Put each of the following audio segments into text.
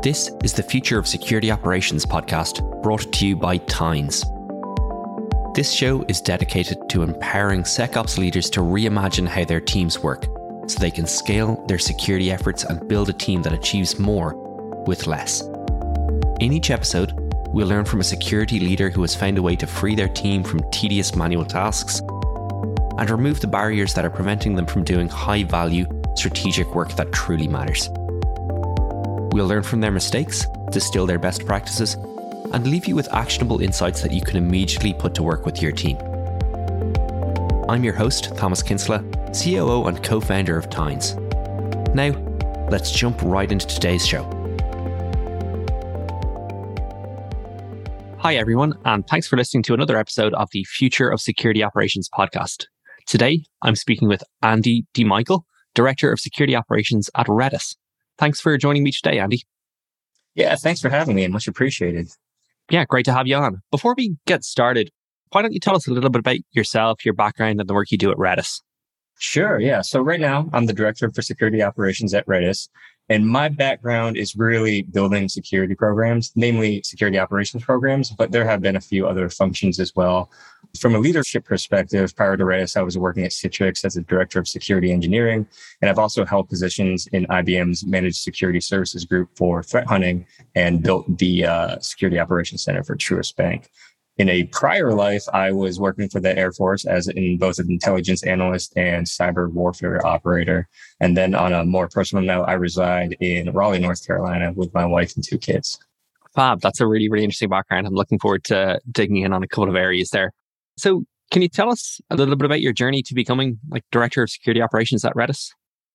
This is the Future of Security Operations podcast brought to you by Tines. This show is dedicated to empowering SecOps leaders to reimagine how their teams work so they can scale their security efforts and build a team that achieves more with less. In each episode, we'll learn from a security leader who has found a way to free their team from tedious manual tasks and remove the barriers that are preventing them from doing high value strategic work that truly matters. We'll learn from their mistakes, distill their best practices, and leave you with actionable insights that you can immediately put to work with your team. I'm your host, Thomas Kinsella, COO and co founder of Tines. Now, let's jump right into today's show. Hi, everyone, and thanks for listening to another episode of the Future of Security Operations podcast. Today, I'm speaking with Andy DiMichele, Director of Security Operations at Redis. Thanks for joining me today, Andy. Yeah, thanks for having me and much appreciated. Yeah, great to have you on. Before we get started, why don't you tell us a little bit about yourself, your background, and the work you do at Redis? Sure. Yeah. So right now I'm the director for security operations at Redis. And my background is really building security programs, namely security operations programs, but there have been a few other functions as well. From a leadership perspective, prior to Redis, I was working at Citrix as a director of security engineering. And I've also held positions in IBM's managed security services group for threat hunting and built the uh, security operations center for Truist Bank in a prior life, I was working for the Air Force as in both an intelligence analyst and cyber warfare operator. And then on a more personal note, I reside in Raleigh, North Carolina with my wife and two kids. Fab. That's a really, really interesting background. I'm looking forward to digging in on a couple of areas there. So can you tell us a little bit about your journey to becoming like director of security operations at Redis?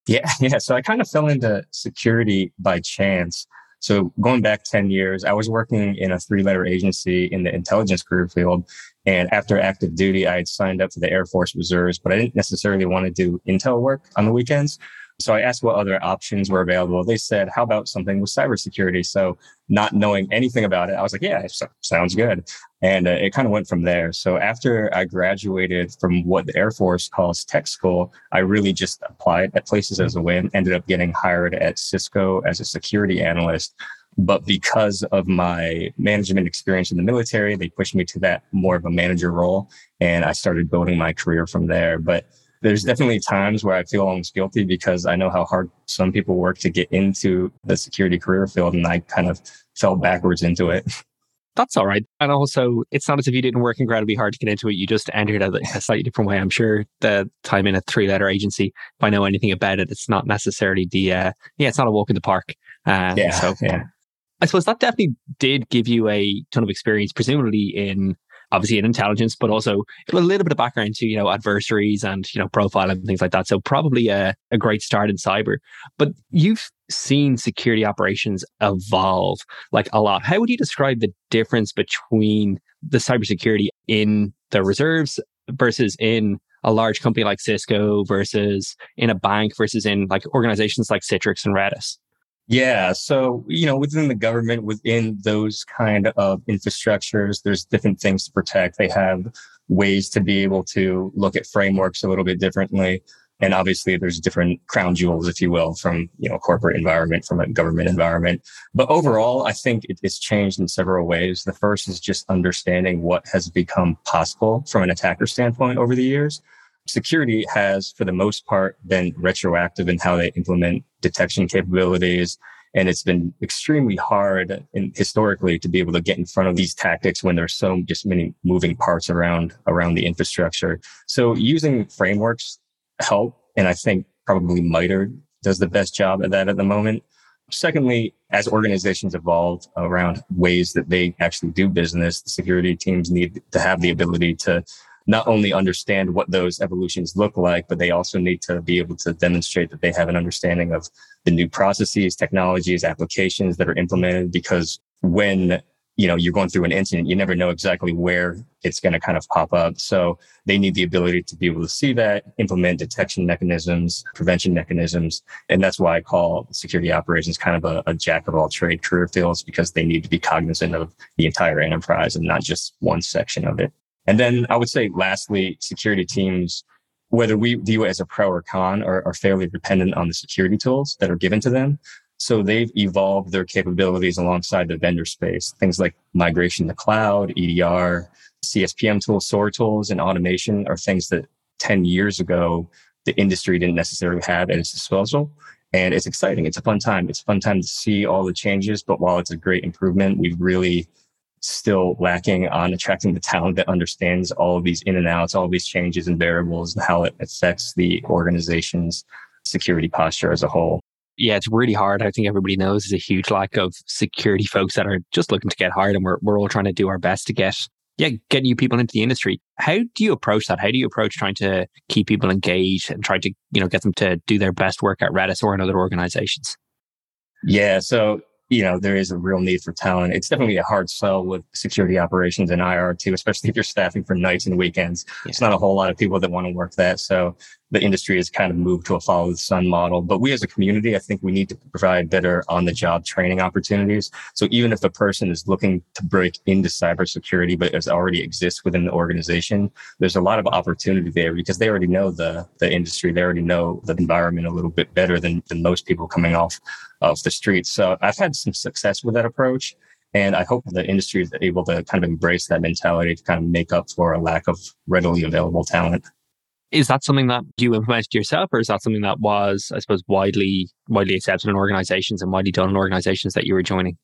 Yeah, yeah. So I kind of fell into security by chance. So going back 10 years, I was working in a three letter agency in the intelligence career field. And after active duty, I had signed up for the Air Force Reserves, but I didn't necessarily want to do intel work on the weekends. So I asked what other options were available. They said, how about something with cybersecurity? So not knowing anything about it, I was like, yeah, sounds good. And uh, it kind of went from there. So after I graduated from what the Air Force calls tech school, I really just applied at places as a whim, ended up getting hired at Cisco as a security analyst. But because of my management experience in the military, they pushed me to that more of a manager role. And I started building my career from there. But there's definitely times where I feel almost guilty because I know how hard some people work to get into the security career field and I kind of fell backwards into it. That's all right. And also, it's not as if you didn't work incredibly hard to get into it. You just entered it a slightly different way. I'm sure the time in a three letter agency, if I know anything about it, it's not necessarily the, uh, yeah, it's not a walk in the park. Uh, yeah. So, yeah. I suppose that definitely did give you a ton of experience, presumably in obviously in intelligence, but also a little bit of background to, you know, adversaries and, you know, profile and things like that. So probably a, a great start in cyber. But you've seen security operations evolve like a lot. How would you describe the difference between the cybersecurity in the reserves versus in a large company like Cisco versus in a bank versus in like organizations like Citrix and Redis? Yeah. So, you know, within the government, within those kind of infrastructures, there's different things to protect. They have ways to be able to look at frameworks a little bit differently. And obviously there's different crown jewels, if you will, from, you know, corporate environment, from a government environment. But overall, I think it's changed in several ways. The first is just understanding what has become possible from an attacker standpoint over the years security has, for the most part, been retroactive in how they implement detection capabilities. And it's been extremely hard in, historically to be able to get in front of these tactics when there's so just many moving parts around, around the infrastructure. So using frameworks help. And I think probably MITRE does the best job at that at the moment. Secondly, as organizations evolve around ways that they actually do business, the security teams need to have the ability to not only understand what those evolutions look like, but they also need to be able to demonstrate that they have an understanding of the new processes, technologies, applications that are implemented. Because when you know you're going through an incident, you never know exactly where it's going to kind of pop up. So they need the ability to be able to see that, implement detection mechanisms, prevention mechanisms, and that's why I call security operations kind of a, a jack of all trade career fields because they need to be cognizant of the entire enterprise and not just one section of it. And then I would say lastly, security teams, whether we view it as a pro or con, are, are fairly dependent on the security tools that are given to them. So they've evolved their capabilities alongside the vendor space, things like migration to cloud, EDR, CSPM tools, SOAR tools, and automation are things that 10 years ago, the industry didn't necessarily have at its disposal. And it's exciting. It's a fun time. It's a fun time to see all the changes. But while it's a great improvement, we've really still lacking on attracting the talent that understands all of these in and outs, all these changes and variables and how it affects the organization's security posture as a whole. Yeah, it's really hard. I think everybody knows there's a huge lack of security folks that are just looking to get hired and we're, we're all trying to do our best to get yeah, get new people into the industry. How do you approach that? How do you approach trying to keep people engaged and try to, you know, get them to do their best work at Redis or in other organizations? Yeah. So you know, there is a real need for talent. It's definitely a hard sell with security operations and IR too, especially if you're staffing for nights and weekends. Yeah. It's not a whole lot of people that want to work that. So the industry has kind of moved to a follow the sun model. But we as a community, I think we need to provide better on the job training opportunities. So even if a person is looking to break into cybersecurity, but it already exists within the organization, there's a lot of opportunity there because they already know the, the industry. They already know the environment a little bit better than, than most people coming off of the streets. So I've had some success with that approach. And I hope the industry is able to kind of embrace that mentality to kind of make up for a lack of readily available talent. Is that something that you implemented yourself, or is that something that was, I suppose, widely widely accepted in organizations and widely done in organizations that you were joining?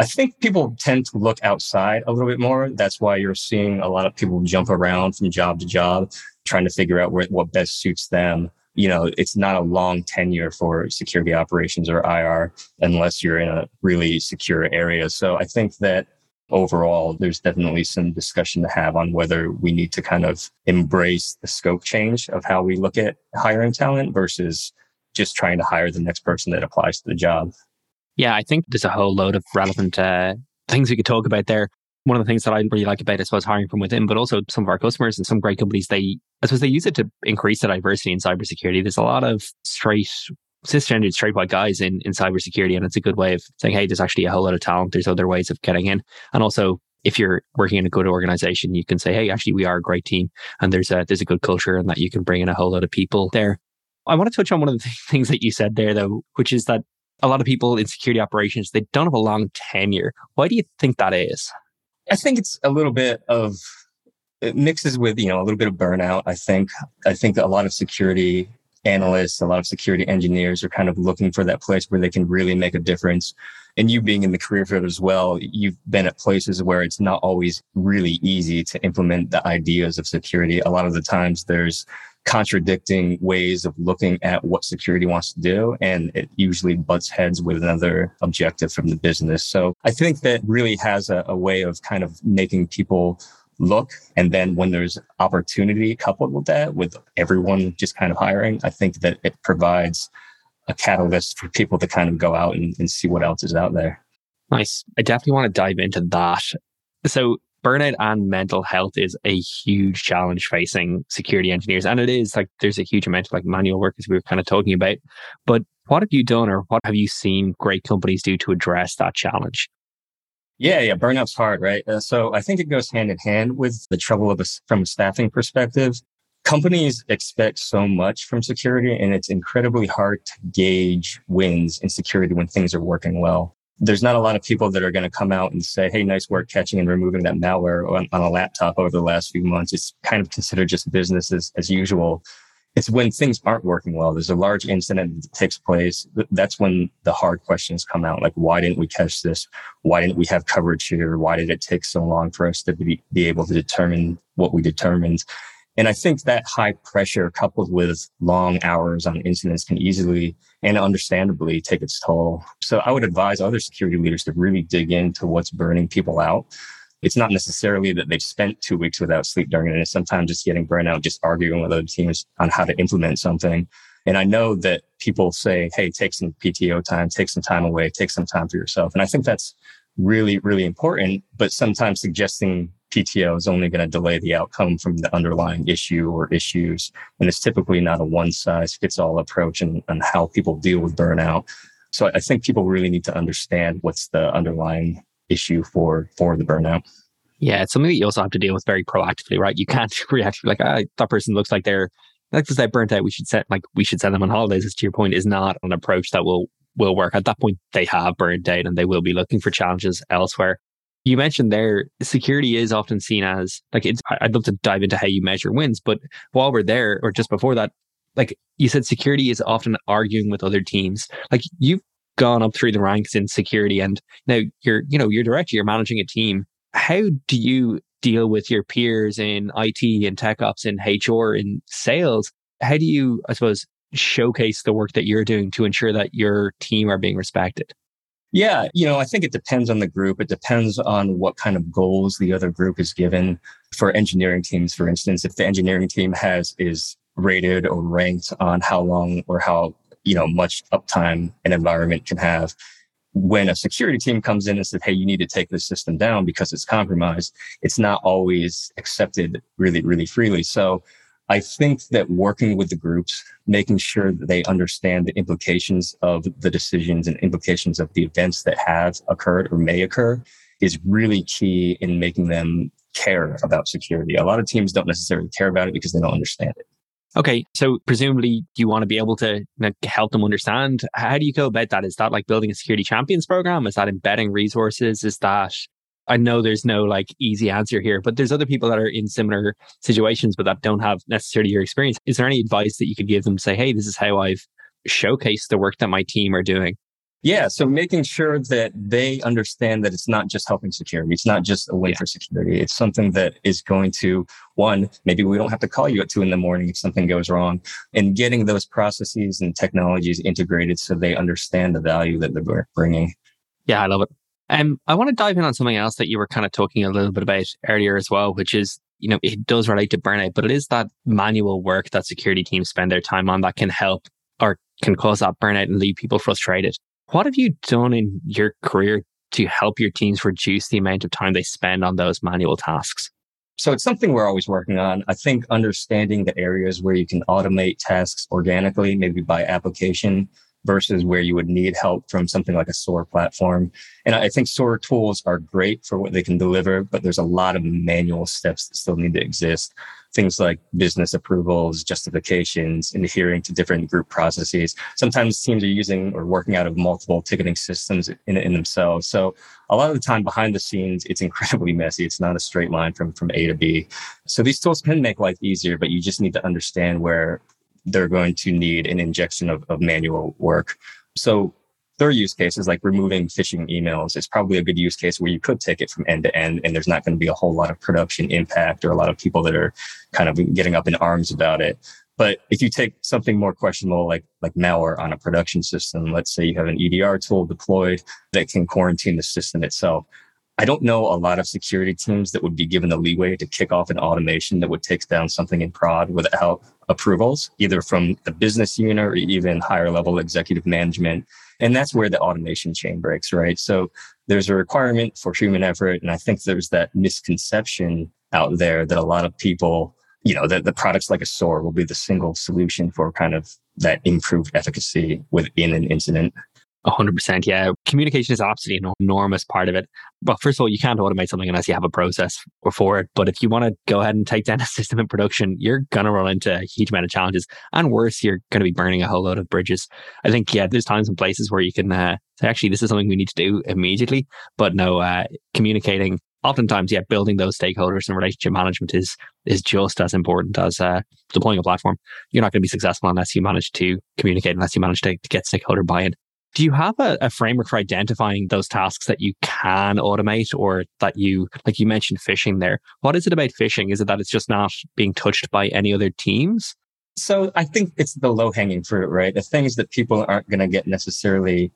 I think people tend to look outside a little bit more. That's why you're seeing a lot of people jump around from job to job, trying to figure out where, what best suits them you know, it's not a long tenure for security operations or IR unless you're in a really secure area. So I think that overall, there's definitely some discussion to have on whether we need to kind of embrace the scope change of how we look at hiring talent versus just trying to hire the next person that applies to the job. Yeah, I think there's a whole load of relevant uh, things we could talk about there one of the things that I really like about it, I suppose, hiring from within, but also some of our customers and some great companies, they, I suppose they use it to increase the diversity in cybersecurity. There's a lot of straight, cisgendered, straight white guys in, in cybersecurity. And it's a good way of saying, hey, there's actually a whole lot of talent. There's other ways of getting in. And also, if you're working in a good organization, you can say, hey, actually, we are a great team and there's a, there's a good culture and that you can bring in a whole lot of people there. I want to touch on one of the things that you said there, though, which is that a lot of people in security operations, they don't have a long tenure. Why do you think that is? I think it's a little bit of it mixes with, you know, a little bit of burnout. I think, I think a lot of security analysts, a lot of security engineers are kind of looking for that place where they can really make a difference. And you being in the career field as well, you've been at places where it's not always really easy to implement the ideas of security. A lot of the times there's contradicting ways of looking at what security wants to do. And it usually butts heads with another objective from the business. So I think that really has a, a way of kind of making people look. And then when there's opportunity coupled with that, with everyone just kind of hiring, I think that it provides a catalyst for people to kind of go out and, and see what else is out there. Nice. I definitely want to dive into that. So burnout and mental health is a huge challenge facing security engineers. And it is like there's a huge amount of like manual work as we were kind of talking about. But what have you done or what have you seen great companies do to address that challenge? Yeah, yeah, burnout's hard, right? Uh, so I think it goes hand in hand with the trouble of a, from a staffing perspective. Companies expect so much from security and it's incredibly hard to gauge wins in security when things are working well there's not a lot of people that are going to come out and say, Hey, nice work catching and removing that malware on, on, a laptop over the last few months. It's kind of considered just business as, as usual. It's when things aren't working well. There's a large incident that takes place. That's when the hard questions come out. Like, why didn't we catch this? Why didn't we have coverage here? Why did it take so long for us to be, be able to determine what we determined? And I think that high pressure coupled with long hours on incidents can easily and understandably take its toll. So I would advise other security leaders to really dig into what's burning people out. It's not necessarily that they've spent two weeks without sleep during it. It's sometimes just getting burnt out, just arguing with other teams on how to implement something. And I know that people say, Hey, take some PTO time, take some time away, take some time for yourself. And I think that's really, really important. But sometimes suggesting PTO is only going to delay the outcome from the underlying issue or issues. And it's typically not a one size fits all approach on how people deal with burnout. So I think people really need to understand what's the underlying issue for, for the burnout. Yeah, it's something that you also have to deal with very proactively, right? You can't react like, ah, that person looks like they're like this, they burnt out. We should set like we should send them on holidays. As to your point, is not an approach that will will work. At that point, they have burned out and they will be looking for challenges elsewhere. You mentioned there, security is often seen as like it's, I'd love to dive into how you measure wins, but while we're there, or just before that, like you said, security is often arguing with other teams. Like you've gone up through the ranks in security and now you're, you know, you're director, you're managing a team. How do you deal with your peers in IT and tech ops and HR and sales? How do you, I suppose, showcase the work that you're doing to ensure that your team are being respected? Yeah, you know, I think it depends on the group. It depends on what kind of goals the other group is given. For engineering teams, for instance, if the engineering team has is rated or ranked on how long or how you know much uptime an environment can have, when a security team comes in and says, Hey, you need to take this system down because it's compromised, it's not always accepted really, really freely. So I think that working with the groups, making sure that they understand the implications of the decisions and implications of the events that have occurred or may occur is really key in making them care about security. A lot of teams don't necessarily care about it because they don't understand it. Okay, so presumably you want to be able to help them understand. How do you go about that? Is that like building a security champions program? Is that embedding resources? Is that I know there's no like easy answer here, but there's other people that are in similar situations, but that don't have necessarily your experience. Is there any advice that you could give them? Say, hey, this is how I've showcased the work that my team are doing. Yeah. So making sure that they understand that it's not just helping security. It's not just a way yeah. for security. It's something that is going to, one, maybe we don't have to call you at two in the morning if something goes wrong and getting those processes and technologies integrated so they understand the value that they're bringing. Yeah, I love it. Um, I want to dive in on something else that you were kind of talking a little bit about earlier as well, which is, you know, it does relate to burnout, but it is that manual work that security teams spend their time on that can help or can cause that burnout and leave people frustrated. What have you done in your career to help your teams reduce the amount of time they spend on those manual tasks? So it's something we're always working on. I think understanding the areas where you can automate tasks organically, maybe by application, versus where you would need help from something like a SOAR platform. And I think SOAR tools are great for what they can deliver, but there's a lot of manual steps that still need to exist. Things like business approvals, justifications, adhering to different group processes. Sometimes teams are using or working out of multiple ticketing systems in, in themselves. So a lot of the time behind the scenes, it's incredibly messy. It's not a straight line from, from A to B. So these tools can make life easier, but you just need to understand where they're going to need an injection of, of manual work. So their use case is like removing phishing emails is probably a good use case where you could take it from end to end and there's not going to be a whole lot of production impact or a lot of people that are kind of getting up in arms about it. But if you take something more questionable like like malware on a production system, let's say you have an EDR tool deployed that can quarantine the system itself. I don't know a lot of security teams that would be given the leeway to kick off an automation that would take down something in prod without approvals, either from the business unit or even higher level executive management. And that's where the automation chain breaks, right? So there's a requirement for human effort. And I think there's that misconception out there that a lot of people, you know, that the products like a SOAR will be the single solution for kind of that improved efficacy within an incident hundred percent. Yeah. Communication is absolutely an enormous part of it. But first of all, you can't automate something unless you have a process for it. But if you want to go ahead and take down a system in production, you're going to run into a huge amount of challenges. And worse, you're going to be burning a whole load of bridges. I think, yeah, there's times and places where you can uh, say, actually, this is something we need to do immediately. But no, uh, communicating oftentimes, yeah, building those stakeholders and relationship management is is just as important as uh, deploying a platform. You're not going to be successful unless you manage to communicate, unless you manage to, to get stakeholder buy-in. Do you have a, a, framework for identifying those tasks that you can automate or that you, like you mentioned phishing there? What is it about phishing? Is it that it's just not being touched by any other teams? So I think it's the low hanging fruit, right? The things that people aren't going to get necessarily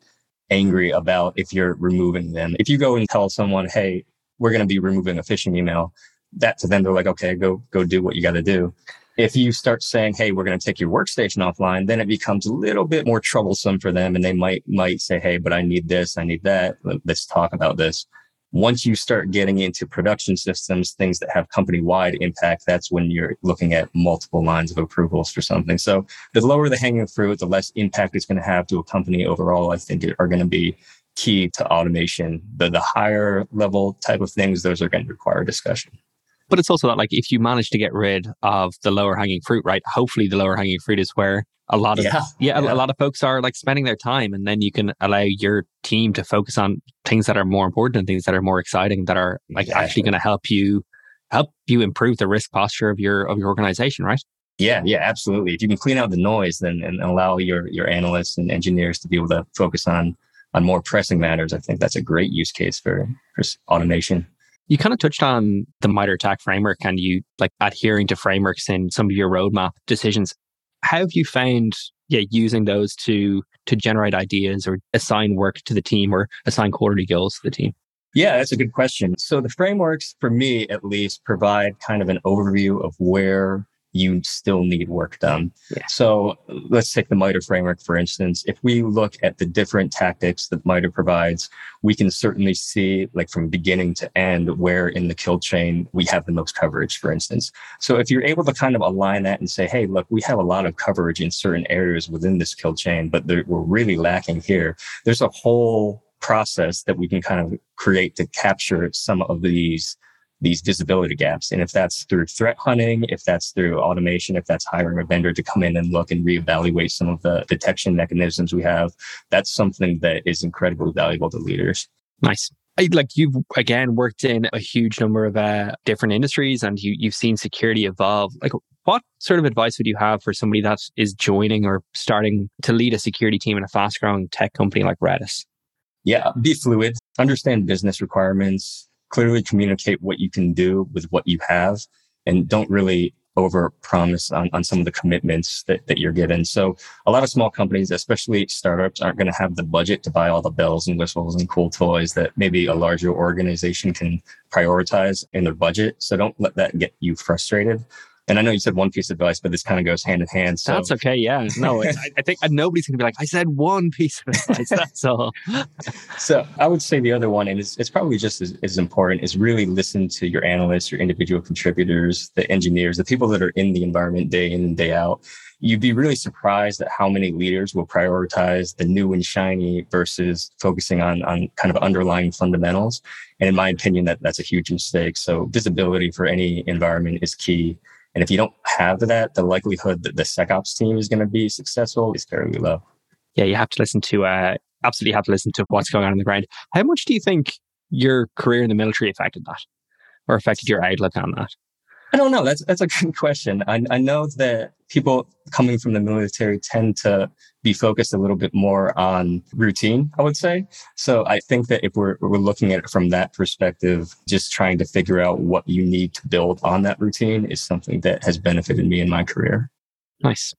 angry about if you're removing them. If you go and tell someone, Hey, we're going to be removing a phishing email, that to them, they're like, okay, go, go do what you got to do. If you start saying, "Hey, we're going to take your workstation offline," then it becomes a little bit more troublesome for them, and they might might say, "Hey, but I need this, I need that. Let's talk about this." Once you start getting into production systems, things that have company wide impact, that's when you're looking at multiple lines of approvals for something. So the lower the hanging fruit, the less impact it's going to have to a company overall, I think are going to be key to automation. The, the higher level type of things, those are going to require discussion. But it's also that like if you manage to get rid of the lower hanging fruit, right? Hopefully the lower hanging fruit is where a lot of yeah, yeah, yeah, a lot of folks are like spending their time and then you can allow your team to focus on things that are more important and things that are more exciting that are like exactly. actually going to help you help you improve the risk posture of your of your organization, right? Yeah, yeah, absolutely. If you can clean out the noise then and allow your your analysts and engineers to be able to focus on on more pressing matters, I think that's a great use case for, for automation. You kind of touched on the MITRE ATT&CK framework and you like adhering to frameworks in some of your roadmap decisions. How have you found yeah, using those to to generate ideas or assign work to the team or assign quality goals to the team? Yeah, that's a good question. So the frameworks, for me at least, provide kind of an overview of where you still need work done. Yeah. So let's take the MITRE framework, for instance. If we look at the different tactics that MITRE provides, we can certainly see like from beginning to end where in the kill chain we have the most coverage, for instance. So if you're able to kind of align that and say, hey, look, we have a lot of coverage in certain areas within this kill chain, but we're really lacking here. There's a whole process that we can kind of create to capture some of these these visibility gaps. And if that's through threat hunting, if that's through automation, if that's hiring a vendor to come in and look and reevaluate some of the detection mechanisms we have, that's something that is incredibly valuable to leaders. Nice. Like you've again worked in a huge number of uh, different industries and you, you've seen security evolve. Like what sort of advice would you have for somebody that is joining or starting to lead a security team in a fast growing tech company like Redis? Yeah, be fluid, understand business requirements, clearly communicate what you can do with what you have and don't really over promise on, on some of the commitments that, that you're given. So a lot of small companies, especially startups, aren't going to have the budget to buy all the bells and whistles and cool toys that maybe a larger organization can prioritize in their budget. So don't let that get you frustrated. And I know you said one piece of advice, but this kind of goes hand in hand. So that's okay. Yeah. No, I, I think uh, nobody's going to be like, I said one piece of advice. That's all. so I would say the other one, and it's, it's probably just as, as important, is really listen to your analysts, your individual contributors, the engineers, the people that are in the environment day in and day out. You'd be really surprised at how many leaders will prioritize the new and shiny versus focusing on, on kind of underlying fundamentals. And in my opinion, that that's a huge mistake. So visibility for any environment is key. And if you don't have that, the likelihood that the SecOps team is going to be successful is fairly low. Yeah, you have to listen to, uh, absolutely have to listen to what's going on on the ground. How much do you think your career in the military affected that or affected your outlook on that? I don't know. That's that's a good question. I, I know that people coming from the military tend to be focused a little bit more on routine, I would say. So I think that if we're, we're looking at it from that perspective, just trying to figure out what you need to build on that routine is something that has benefited me in my career. Nice.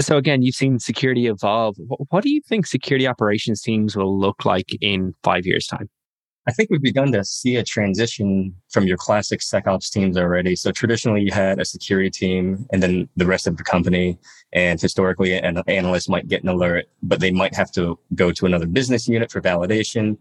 So again, you've seen security evolve. What do you think security operations teams will look like in five years' time? I think we've begun to see a transition from your classic SecOps teams already. So traditionally you had a security team and then the rest of the company. And historically an analyst might get an alert, but they might have to go to another business unit for validation.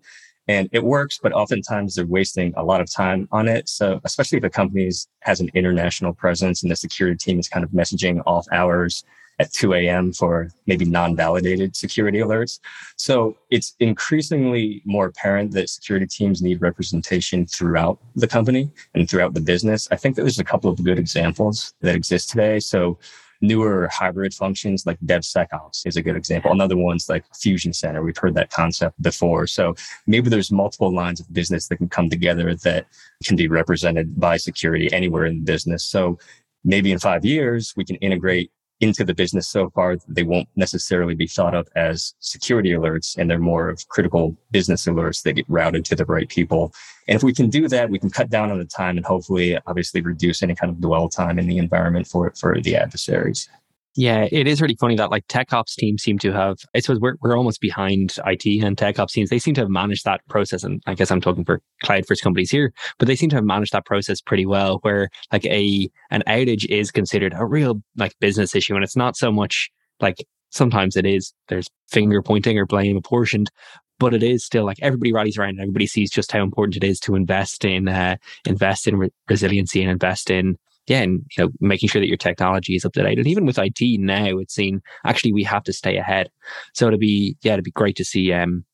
And it works, but oftentimes they're wasting a lot of time on it. So especially if a company has an international presence and the security team is kind of messaging off hours at 2 a.m. for maybe non-validated security alerts. So it's increasingly more apparent that security teams need representation throughout the company and throughout the business. I think there's a couple of good examples that exist today. So newer hybrid functions like DevSecOps is a good example. Another one's like Fusion Center. We've heard that concept before. So maybe there's multiple lines of business that can come together that can be represented by security anywhere in the business. So maybe in five years, we can integrate into the business so far, they won't necessarily be thought of as security alerts and they're more of critical business alerts that get routed to the right people. And if we can do that, we can cut down on the time and hopefully obviously reduce any kind of dwell time in the environment for, for the adversaries. Yeah, it is really funny that like tech ops teams seem to have, I suppose we're, we're almost behind IT and tech ops teams. They seem to have managed that process. And I guess I'm talking for cloud first companies here, but they seem to have managed that process pretty well where like a, an outage is considered a real like business issue. And it's not so much like sometimes it is, there's finger pointing or blame apportioned, but it is still like everybody rallies around and everybody sees just how important it is to invest in, uh, invest in re- resiliency and invest in yeah, and you know, making sure that your technology is up to date. And even with IT now, it's seen actually we have to stay ahead. So to be, yeah, it'd be great to see um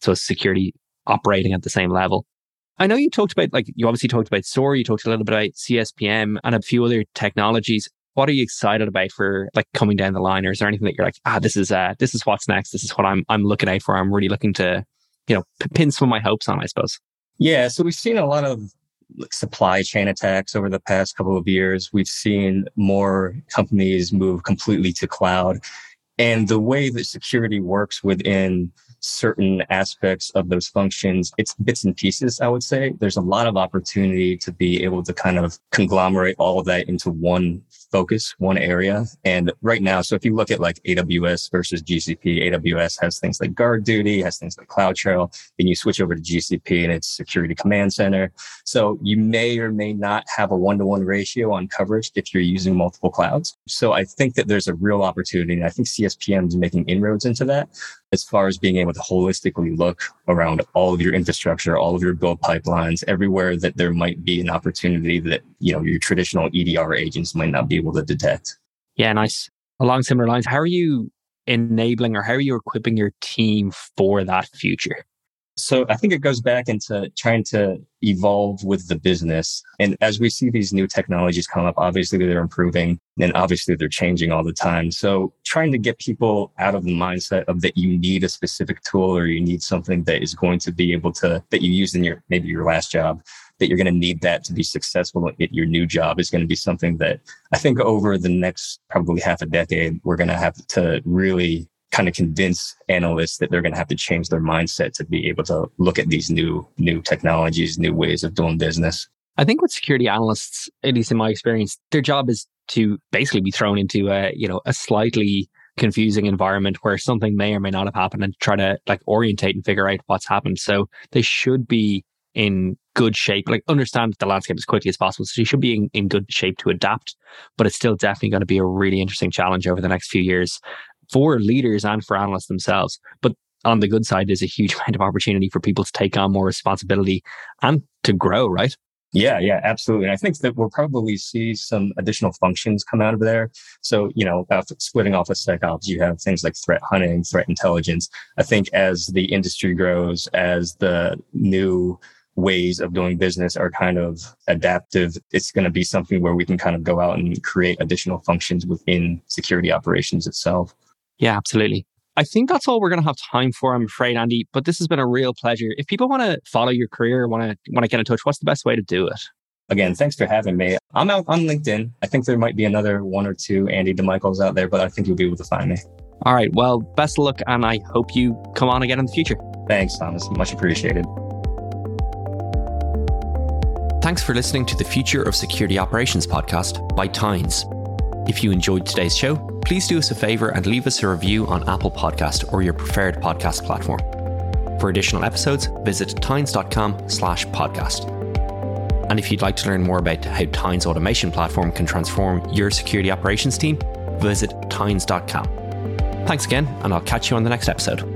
so security operating at the same level. I know you talked about, like, you obviously talked about SOAR, you talked a little bit about CSPM and a few other technologies. What are you excited about for like coming down the line? Or is there anything that you're like, ah, this is, uh, this is what's next. This is what I'm, I'm looking out for. I'm really looking to, you know, pin some of my hopes on, I suppose. Yeah. So we've seen a lot of supply chain attacks over the past couple of years. We've seen more companies move completely to cloud. And the way that security works within certain aspects of those functions, it's bits and pieces, I would say. There's a lot of opportunity to be able to kind of conglomerate all of that into one focus, one area. And right now, so if you look at like AWS versus GCP, AWS has things like GuardDuty, has things like CloudTrail. Then you switch over to GCP and it's Security Command Center. So you may or may not have a one to one ratio on coverage if you're using multiple clouds. So I think that there's a real opportunity. And I think CSPM is making inroads into that as far as being able to holistically look around all of your infrastructure, all of your build pipelines, everywhere that there might be an opportunity that, you know, your traditional EDR agents might not be able to detect. Yeah, nice. Along similar lines, how are you enabling or how are you equipping your team for that future? So I think it goes back into trying to evolve with the business. And as we see these new technologies come up, obviously they're improving and obviously they're changing all the time. So trying to get people out of the mindset of that you need a specific tool or you need something that is going to be able to, that you used in your, maybe your last job, that you're going to need that to be successful at your new job is going to be something that I think over the next probably half a decade, we're going to have to really kind of convince analysts that they're going to have to change their mindset to be able to look at these new new technologies, new ways of doing business. I think with security analysts, at least in my experience, their job is to basically be thrown into a you know a slightly confusing environment where something may or may not have happened and try to like orientate and figure out what's happened. So they should be in good shape, like understand the landscape as quickly as possible. So you should be in, in good shape to adapt, but it's still definitely going to be a really interesting challenge over the next few years for leaders and for analysts themselves. But on the good side, there's a huge amount of opportunity for people to take on more responsibility and to grow, right? Yeah, yeah, absolutely. And I think that we'll probably see some additional functions come out of there. So, you know, uh, splitting off of SecOps, you have things like threat hunting, threat intelligence. I think as the industry grows, as the new ways of doing business are kind of adaptive, it's going to be something where we can kind of go out and create additional functions within security operations itself. Yeah, absolutely. I think that's all we're going to have time for, I'm afraid, Andy. But this has been a real pleasure. If people want to follow your career, want to want to get in touch, what's the best way to do it? Again, thanks for having me. I'm out on LinkedIn. I think there might be another one or two Andy DiMicheles out there, but I think you'll be able to find me. All right. Well, best of luck, and I hope you come on again in the future. Thanks, Thomas. Much appreciated. Thanks for listening to the Future of Security Operations podcast by Tines. If you enjoyed today's show, please do us a favor and leave us a review on Apple Podcast or your preferred podcast platform. For additional episodes, visit tines.com slash podcast. And if you'd like to learn more about how Tines automation platform can transform your security operations team, visit tines.com. Thanks again, and I'll catch you on the next episode.